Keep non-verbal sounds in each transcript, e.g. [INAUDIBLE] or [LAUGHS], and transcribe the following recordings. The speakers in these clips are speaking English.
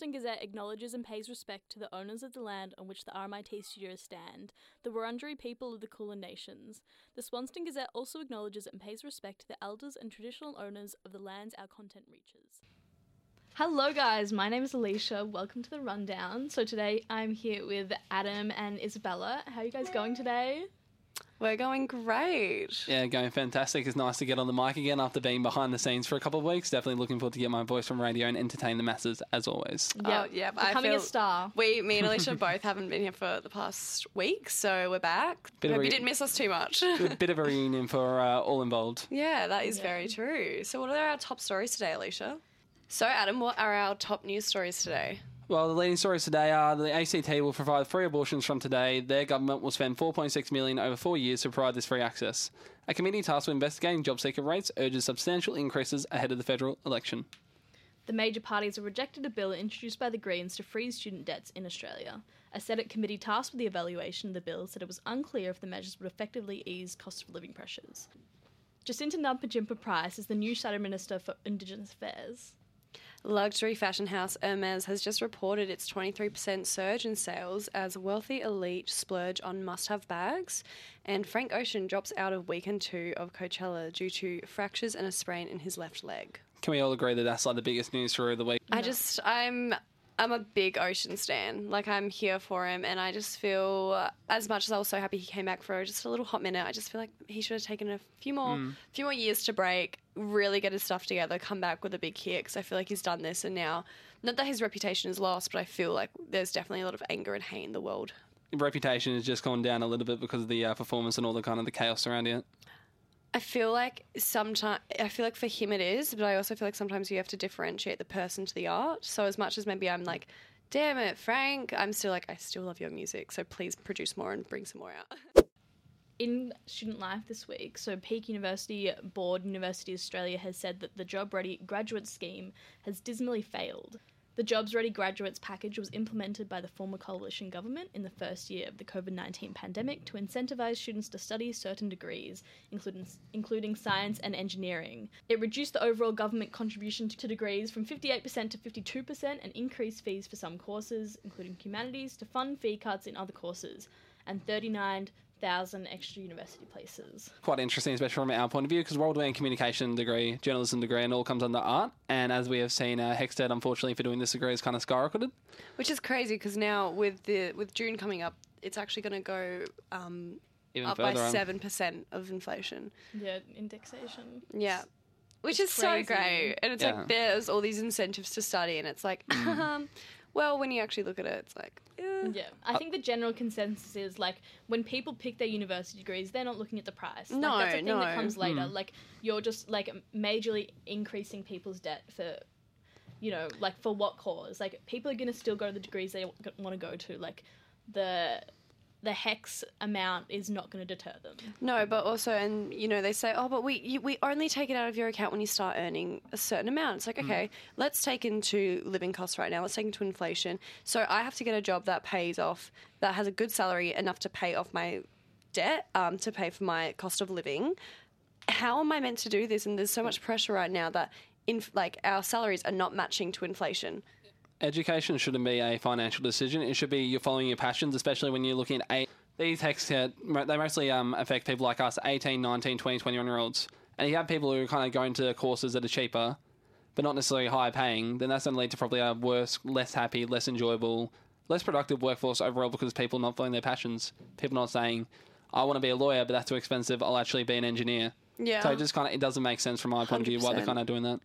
Swanston Gazette acknowledges and pays respect to the owners of the land on which the RMIT studios stand, the Wurundjeri people of the Kulin Nations. The Swanston Gazette also acknowledges and pays respect to the elders and traditional owners of the lands our content reaches. Hello, guys. My name is Alicia. Welcome to the rundown. So today I'm here with Adam and Isabella. How are you guys going today? We're going great. Yeah, going fantastic. It's nice to get on the mic again after being behind the scenes for a couple of weeks. Definitely looking forward to get my voice from radio and entertain the masses as always. Oh, yeah. I Becoming a star. We, me and Alicia [LAUGHS] both haven't been here for the past week, so we're back. Bit Hope a- you didn't miss us too much. [LAUGHS] A bit of a reunion for uh, all involved. yeah, that is Yeah. very true. So, what are our top stories today, Alicia? So, Adam, what are our top news stories today? Well, the leading stories today are the ACT will provide free abortions from today. Their government will spend 4.6 million over four years to provide this free access. A committee tasked with investigating job seeker rates urges substantial increases ahead of the federal election. The major parties have rejected a bill introduced by the Greens to freeze student debts in Australia. A Senate committee tasked with the evaluation of the bill said it was unclear if the measures would effectively ease cost of living pressures. Jacinta Nampijinpa Price is the new Shadow Minister for Indigenous Affairs. Luxury fashion house Hermes has just reported its 23% surge in sales as wealthy elite splurge on must have bags. And Frank Ocean drops out of weekend two of Coachella due to fractures and a sprain in his left leg. Can we all agree that that's like the biggest news story of the week? I just I'm I'm a big Ocean stan. Like I'm here for him, and I just feel as much as I was so happy he came back for just a little hot minute. I just feel like he should have taken a few more few more years to break, really get his stuff together, come back with a big hit. Because I feel like he's done this, and now not that his reputation is lost, but I feel like there's definitely a lot of anger and hate in the world. Reputation has just gone down a little bit because of the uh, performance and all the kind of the chaos surrounding it. I feel like sometimes I feel like for him it is, but I also feel like sometimes you have to differentiate the person to the art. So as much as maybe I'm like, damn it, Frank, I'm still like I still love your music. So please produce more and bring some more out. [LAUGHS] In student life this week, so Peak University Board University Australia has said that the Job Ready graduate scheme has dismally failed. The Jobs Ready Graduates package was implemented by the former coalition government in the first year of the COVID 19 pandemic to incentivise students to study certain degrees, including, including science and engineering. It reduced the overall government contribution to degrees from 58% to 52% and increased fees for some courses, including humanities, to fund fee cuts in other courses, and 39,000 extra university places. quite interesting, especially from our point of view, because we're all doing a communication degree, journalism degree, and all comes under art. And as we have seen, uh, HECS debt, unfortunately, for doing this degree, is kind of skyrocketed. Which is crazy because now with the with June coming up, it's actually going to go um, Even up by further seven percent of inflation. Yeah, indexation. Yeah. Which It's is so great. And it's Yeah. like there's all these incentives to study and it's like [LAUGHS] um, well when you actually look at it it's like eh. Yeah, I think the general consensus is like when people pick their university degrees, they're not looking at the price. No, like, that's a thing that comes later. Like you're just like majorly increasing people's debt for, you know, like for what cause? Like people are gonna still go to the degrees they want to go to. Like the the HECS amount is not going to deter them. No, but also, and you know, they say, oh, but we you, we only take it out of your account when you start earning a certain amount. It's like, okay, let's take into living costs right now. Let's take into inflation. So I have to get a job that pays off, that has a good salary enough to pay off my debt, um, to pay for my cost of living. How am I meant to do this? And there's so much pressure right now that, in like, our salaries are not matching to inflation. Education shouldn't be a financial decision. It should be you're following your passions, especially when you're looking at eight. These hexes, here, they mostly um, affect people like us, 18, 19, 20, 21 year olds. And if you have people who are kind of going to courses that are cheaper, but not necessarily high paying, then that's going to lead to probably a worse, less happy, less enjoyable, less productive workforce overall because people not following their passions. People not saying, I want to be a lawyer, but that's too expensive. I'll actually be an engineer. Yeah. So it just kind of it doesn't make sense from my point of view why they're kind of doing that.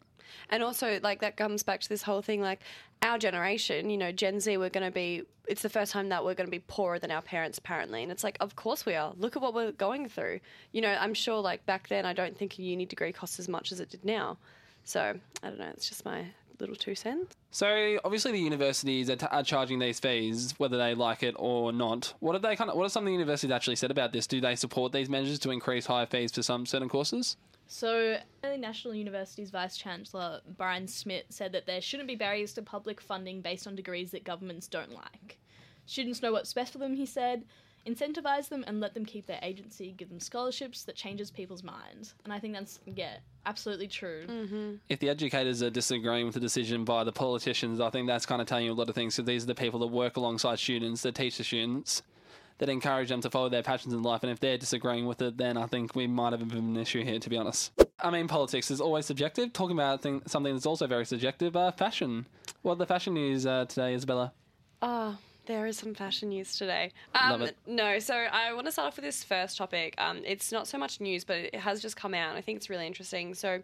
And also, like, that comes back to this whole thing like, our generation, you know, Gen Z, we're going to be, it's the first time that we're going to be poorer than our parents, apparently. And it's like, of course we are. Look at what we're going through. You know, I'm sure, like, back then, I don't think a uni degree cost as much as it did now. So, I don't know. It's just my little two cents. So obviously the universities are, t- are charging these fees, whether they like it or not. What are they kind of? What have some of the universities actually said about this? Do they support these measures to increase higher fees for some certain courses? So, the National University's Vice Chancellor Brian Schmidt said that there shouldn't be barriers to public funding based on degrees that governments don't like. Students know what's best for them, he said. incentivize them and let them keep their agency, give them scholarships that changes people's minds. And I think that's yeah, absolutely true. Mm-hmm. if the educators are disagreeing with the decision by the politicians, I think that's kind of telling you a lot of things. So these are the people that work alongside students, that teach the students, that encourage them to follow their passions in life. And if they're disagreeing with it, then I think we might have a bit of an issue here, to be honest. I mean, politics is always subjective. Talking about thing, something that's also very subjective, uh, fashion. What the fashion news uh, today, Isabella? Oh, there is some fashion news today. Um, Love it. No, so I want to start off with this first topic. Um, it's not so much news, but it has just come out. I think it's really interesting. So,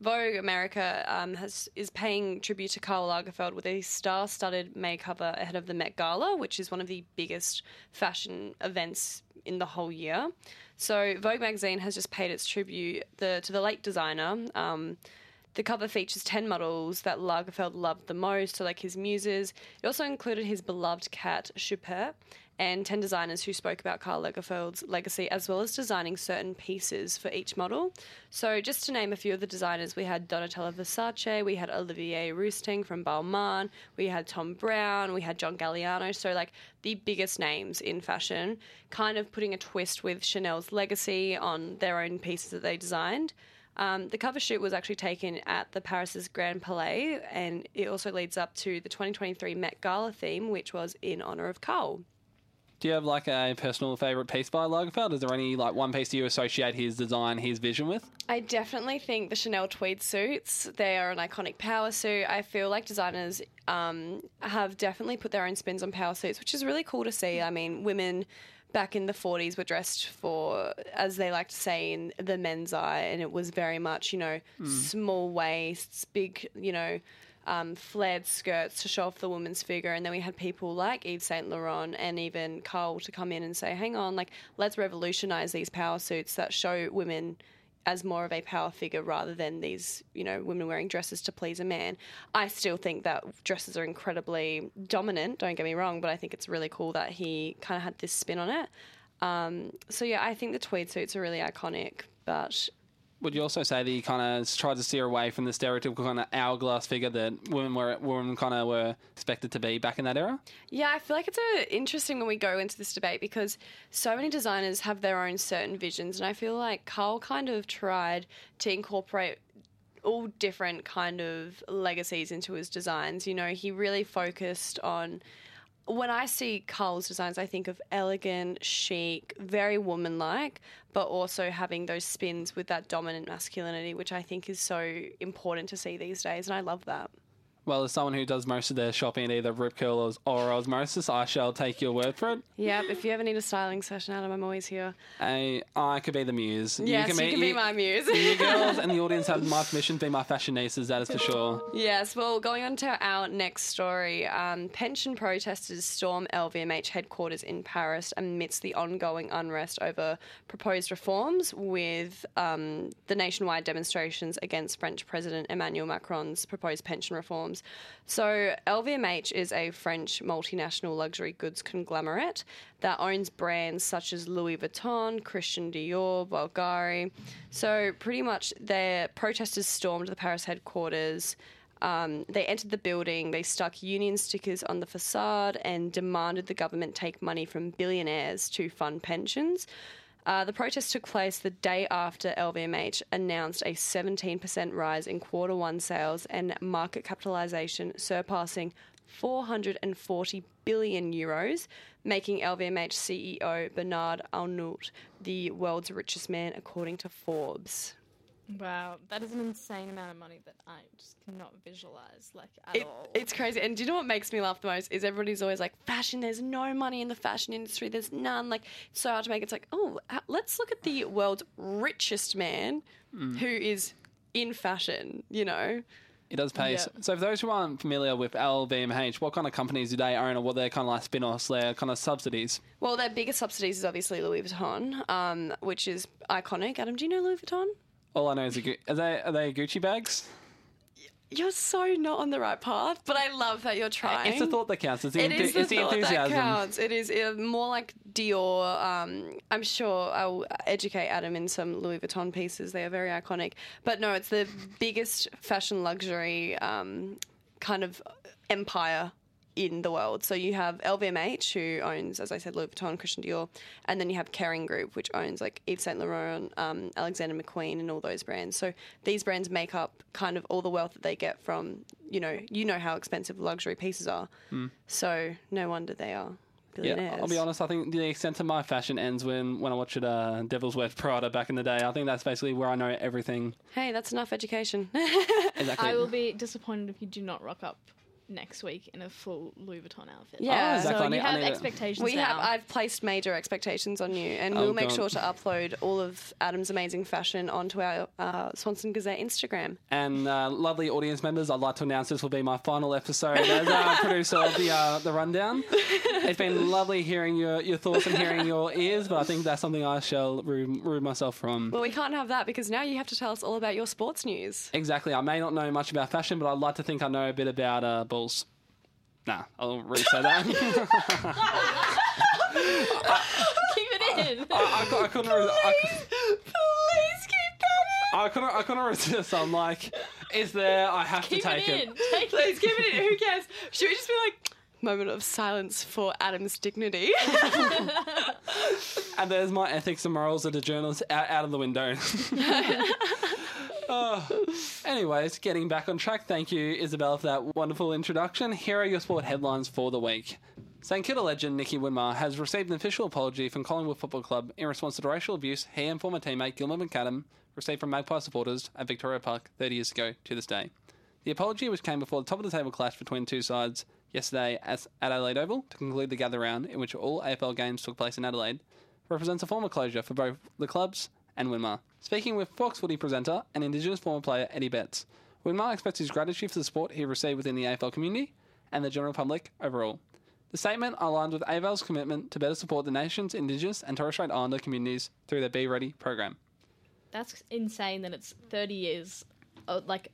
Vogue America um, has is paying tribute to Karl Lagerfeld with a star-studded May cover ahead of the Met Gala, which is one of the biggest fashion events in the whole year. So, Vogue magazine has just paid its tribute the, to the late designer. Um, the cover features 10 models that Lagerfeld loved the most, so like his muses. It also included his beloved cat, Choupette, and 10 designers who spoke about Karl Lagerfeld's legacy, as well as designing certain pieces for each model. So, just to name a few of the designers, we had Donatella Versace, we had Olivier Rousteing from Balmain, we had Thom Browne, we had John Galliano. So, like the biggest names in fashion, kind of putting a twist with Chanel's legacy on their own pieces that they designed. Um, the cover shoot was actually taken at the Paris's Grand Palais, and it also leads up to the 2023 Met Gala theme, which was in honor of Karl. Do you have like a personal favorite piece by Lagerfeld? Is there any like one piece you associate his design, his vision with? I definitely think the Chanel tweed suits, they are an iconic power suit. I feel like designers um, have definitely put their own spins on power suits, which is really cool to see. I mean, women back in the 40s were dressed for, as they like to say, in the men's eye, and it was very much, you know, small waists, big, you know, um, flared skirts to show off the woman's figure. And then we had people like Yves Saint Laurent and even Karl to come in and say, hang on, like, let's revolutionize these power suits that show women as more of a power figure rather than these, you know, women wearing dresses to please a man. I still think that dresses are incredibly dominant, don't get me wrong, but I think it's really cool that he kind of had this spin on it. Um, so, yeah, I think the tweed suits are really iconic, but Would you also say that he kind of tried to steer away from the stereotypical kind of hourglass figure that women were women kind of were expected to be back in that era? Yeah, I feel like it's uh interesting when we go into this debate because so many designers have their own certain visions, and I feel like Karl kind of tried to incorporate all different kind of legacies into his designs. You know, he really focused on. When I see Karl's designs, I think of elegant, chic, very woman-like, but also having those spins with that dominant masculinity, which I think is so important to see these days, and I love that. Well, as someone who does most of their shopping at either Rip Curl or, Ozmosis, I shall take your word for it. Yep, if you ever need a styling session, Adam, I'm always here. I, I could be the muse. Yes, you can be my muse. you [LAUGHS] girls and the audience have my permission to be my fashionistas, that is for sure. Yes, well, going on to our next story, um, pension protesters storm LVMH headquarters in Paris amidst the ongoing unrest over proposed reforms, with um, the nationwide demonstrations against French President Emmanuel Macron's proposed pension So, LVMH is a French multinational luxury goods conglomerate that owns brands such as Louis Vuitton, Christian Dior, Bulgari. So, pretty much, their protesters stormed the Paris headquarters. Um, they entered the building, they stuck union stickers on the facade, and demanded the government take money from billionaires to fund pensions. Uh, the protest took place the day after LVMH announced a 17% rise in quarter one sales and market capitalization surpassing 440 billion euros, making LVMH CEO Bernard Arnault the world's richest man according to Forbes. Wow, that is an insane amount of money that I just cannot visualize, like at It, all. it's crazy. And do you know what makes me laugh the most? Is everybody's always like, fashion, there's no money in the fashion industry. There's none. Like, it's so hard to make. It's like, oh, uh, let's look at the world's richest man who is in fashion, you know? It does pay. Yeah. So, for those who aren't familiar with LVMH, what kind of companies do they own or what their kind of like spin offs, their kind of subsidies? Well, their biggest subsidies is obviously Louis Vuitton, um, which is iconic. Adam, do you know Louis Vuitton? All I know is, a, Gu- are they, are they Gucci bags? You're so not on the right path, but I love that you're trying. It's the thought that counts. It's the, It enthu- is the it's the thought that enthusiasm. counts. It is uh, more like Dior. Um, I'm sure I'll educate Adam in some Louis Vuitton pieces. They are very iconic. But no, it's the biggest fashion luxury um, kind of empire in the world. So you have LVMH, who owns, as I said, Louis Vuitton, Christian Dior, and then you have Kering Group, which owns like Yves Saint Laurent, um, Alexander McQueen, and all those brands. So these brands make up kind of all the wealth that they get from, you know, you know how expensive luxury pieces are. So no wonder they are billionaires. Yeah, I'll be honest. I think the extent of my fashion ends when, when I watched it, uh, Devil Wears Prada back in the day. I think that's basically where I know everything. Hey, that's enough education. [LAUGHS] Exactly. I will be disappointed if you do not rock up next week in a full Louis Vuitton outfit. Yeah. Oh, exactly. So need- you have expectations We now. have. I've placed major expectations on you, and Oh, we'll make God. sure to upload all of Adam's amazing fashion onto our uh, Swanston Gazette Instagram. And uh, lovely audience members, I'd like to announce this will be my final episode as uh, [LAUGHS] producer of the uh, the rundown. It's been lovely hearing your, your thoughts and hearing your ears, but I think that's something I shall remove remove myself from. Well, we can't have that because now you have to tell us all about your sports news. Exactly. I may not know much about fashion, but I'd like to think I know a bit about uh, bulls. Nah, I'll re-say that. [LAUGHS] Keep it in. I, I, cou- I couldn't. Re- I, Please keep I couldn't. I couldn't resist. I'm like, is there? I have Keep to take it in. Take Please it. keep it in. Who cares? Should we just be like, moment of silence for Adam's dignity? [LAUGHS] And there's my ethics and morals as a journalist out, out of the window. [LAUGHS] [LAUGHS] Anyways, getting back on track. Thank you, Isabella, for that wonderful introduction. Here are your sport headlines for the week. St Kilda legend Nicky Winmar has received an official apology from Collingwood Football Club in response to the racial abuse he and former teammate Gilbert McAdam received from Magpie supporters at Victoria Park 30 years ago to this day. The apology, which came before the top of the table clash between two sides yesterday at at Adelaide Oval to conclude the gather round in which all AFL games took place in Adelaide, represents a form of closure for both the clubs and Winmar. Speaking with Fox Footy presenter and Indigenous former player Eddie Betts, Winmar expressed his gratitude for the support he received within the AFL community and the general public overall. The statement aligned with AFL's commitment to better support the nation's Indigenous and Torres Strait Islander communities through their Be Ready program. That's insane that it's 30 years, uh, like,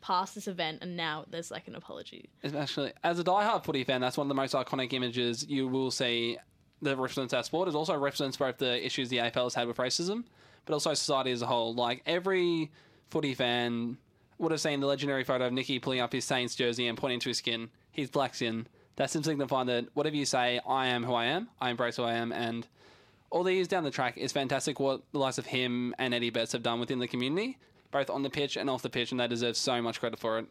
past this event, and now there's like an apology. Especially as a diehard footy fan, that's one of the most iconic images you will see that represents our sport. It also represents both the issues the AFL has had with racism, but also society as a whole. Like every footy fan would have seen the legendary photo of Nicky pulling up his Saints jersey and pointing to his skin. He's black skin. That's him signifying that whatever you say, I am who I am. I embrace who I am, and all these down the track, is fantastic what the likes of him and Eddie Betts have done within the community, both on the pitch and off the pitch, and they deserve so much credit for it.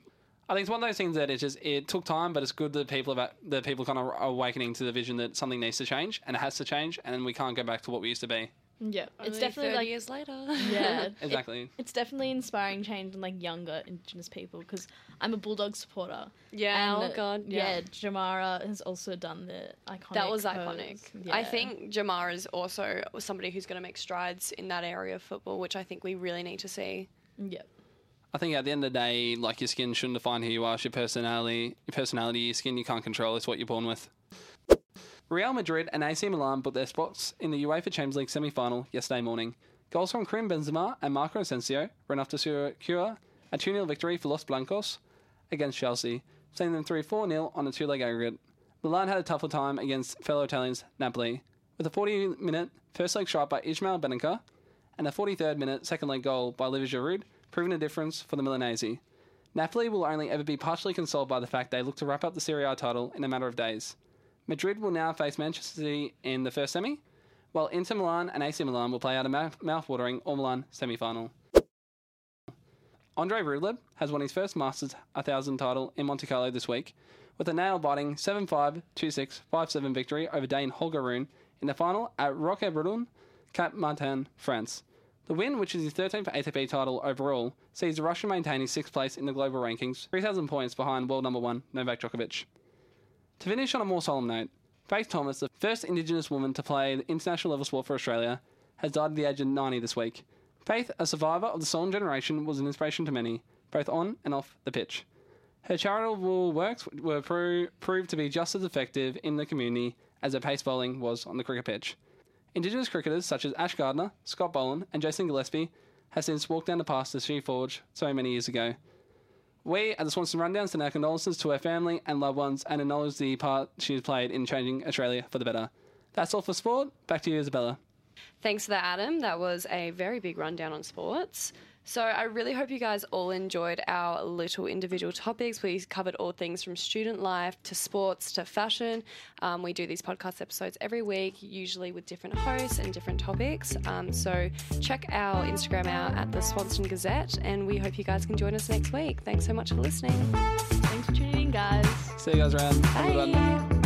I think it's one of those things that it just it took time, but it's good that people have that people kind of awakening to the vision that something needs to change and it has to change, and we can't go back to what we used to be. Yeah, it's definitely 30 like years later. [LAUGHS] yeah, [LAUGHS] it- Exactly. it's definitely inspiring change in like younger Indigenous people because I'm a Bulldog supporter. Yeah, And, oh god, yeah. yeah. Jamarra has also done the iconic. That was pose. iconic. Yeah. I think Jamarra is also somebody who's going to make strides in that area of football, which I think we really need to see. Yeah, I think at the end of the day, like your skin shouldn't define who you are. It's your personality, your personality, your skin you can't control. It's what you're born with. Real Madrid and AC Milan booked their spots in the UEFA Champions League semi-final yesterday morning. Goals from Karim Benzema and Marco Asensio ran off to secure a 2-0 victory for Los Blancos against Chelsea, sending them 3-4-0 on a two-leg aggregate. Milan had a tougher time against fellow Italians Napoli, with a 40-minute first leg shot by Ismael Bennacer and a 43rd minute second leg goal by Olivier Giroud, proving the difference for the Milanese. Napoli will only ever be partially consoled by the fact they look to wrap up the Serie A title in a matter of days. Madrid will now face Manchester City in the first semi, while Inter Milan and AC Milan will play out a mouth- mouth-watering All Milan semi-final. Andre Rublev has won his first Masters 1000 title in Monte Carlo this week, with a nail-biting 7-5, 2-6, 5-7 victory over Dane Holger Rune in the final at Roquebrune, Cap Martin, France. The win, which is his 13th ATP title overall, sees the Russian maintain his sixth place in the global rankings, 3,000 points behind world number one Novak Djokovic. To finish on a more solemn note, Faith Thomas, the first Indigenous woman to play the international level sport for Australia, has died at the age of 90 this week. Faith, a survivor of the stolen generation, was an inspiration to many, both on and off the pitch. Her charitable works were pro- proved to be just as effective in the community as her pace bowling was on the cricket pitch. Indigenous cricketers such as Ash Gardner, Scott Boland, and Jason Gillespie have since walked down the path that she forged so many years ago. We at the Swanston Rundown send our condolences to her family and loved ones and acknowledge the part she played in changing Australia for the better. That's all for sport. Back to you, Isabella. Thanks for that, Adam. That was a very big rundown on sports. So I really hope you guys all enjoyed our little individual topics. We covered all things from student life to sports to fashion. Um, we do these podcast episodes every week, usually with different hosts and different topics. Um, so check our Instagram out at the Swanston Gazette, and we hope you guys can join us next week. Thanks so much for listening. Thanks for tuning in, guys. See you guys around. Have a good one. Bye.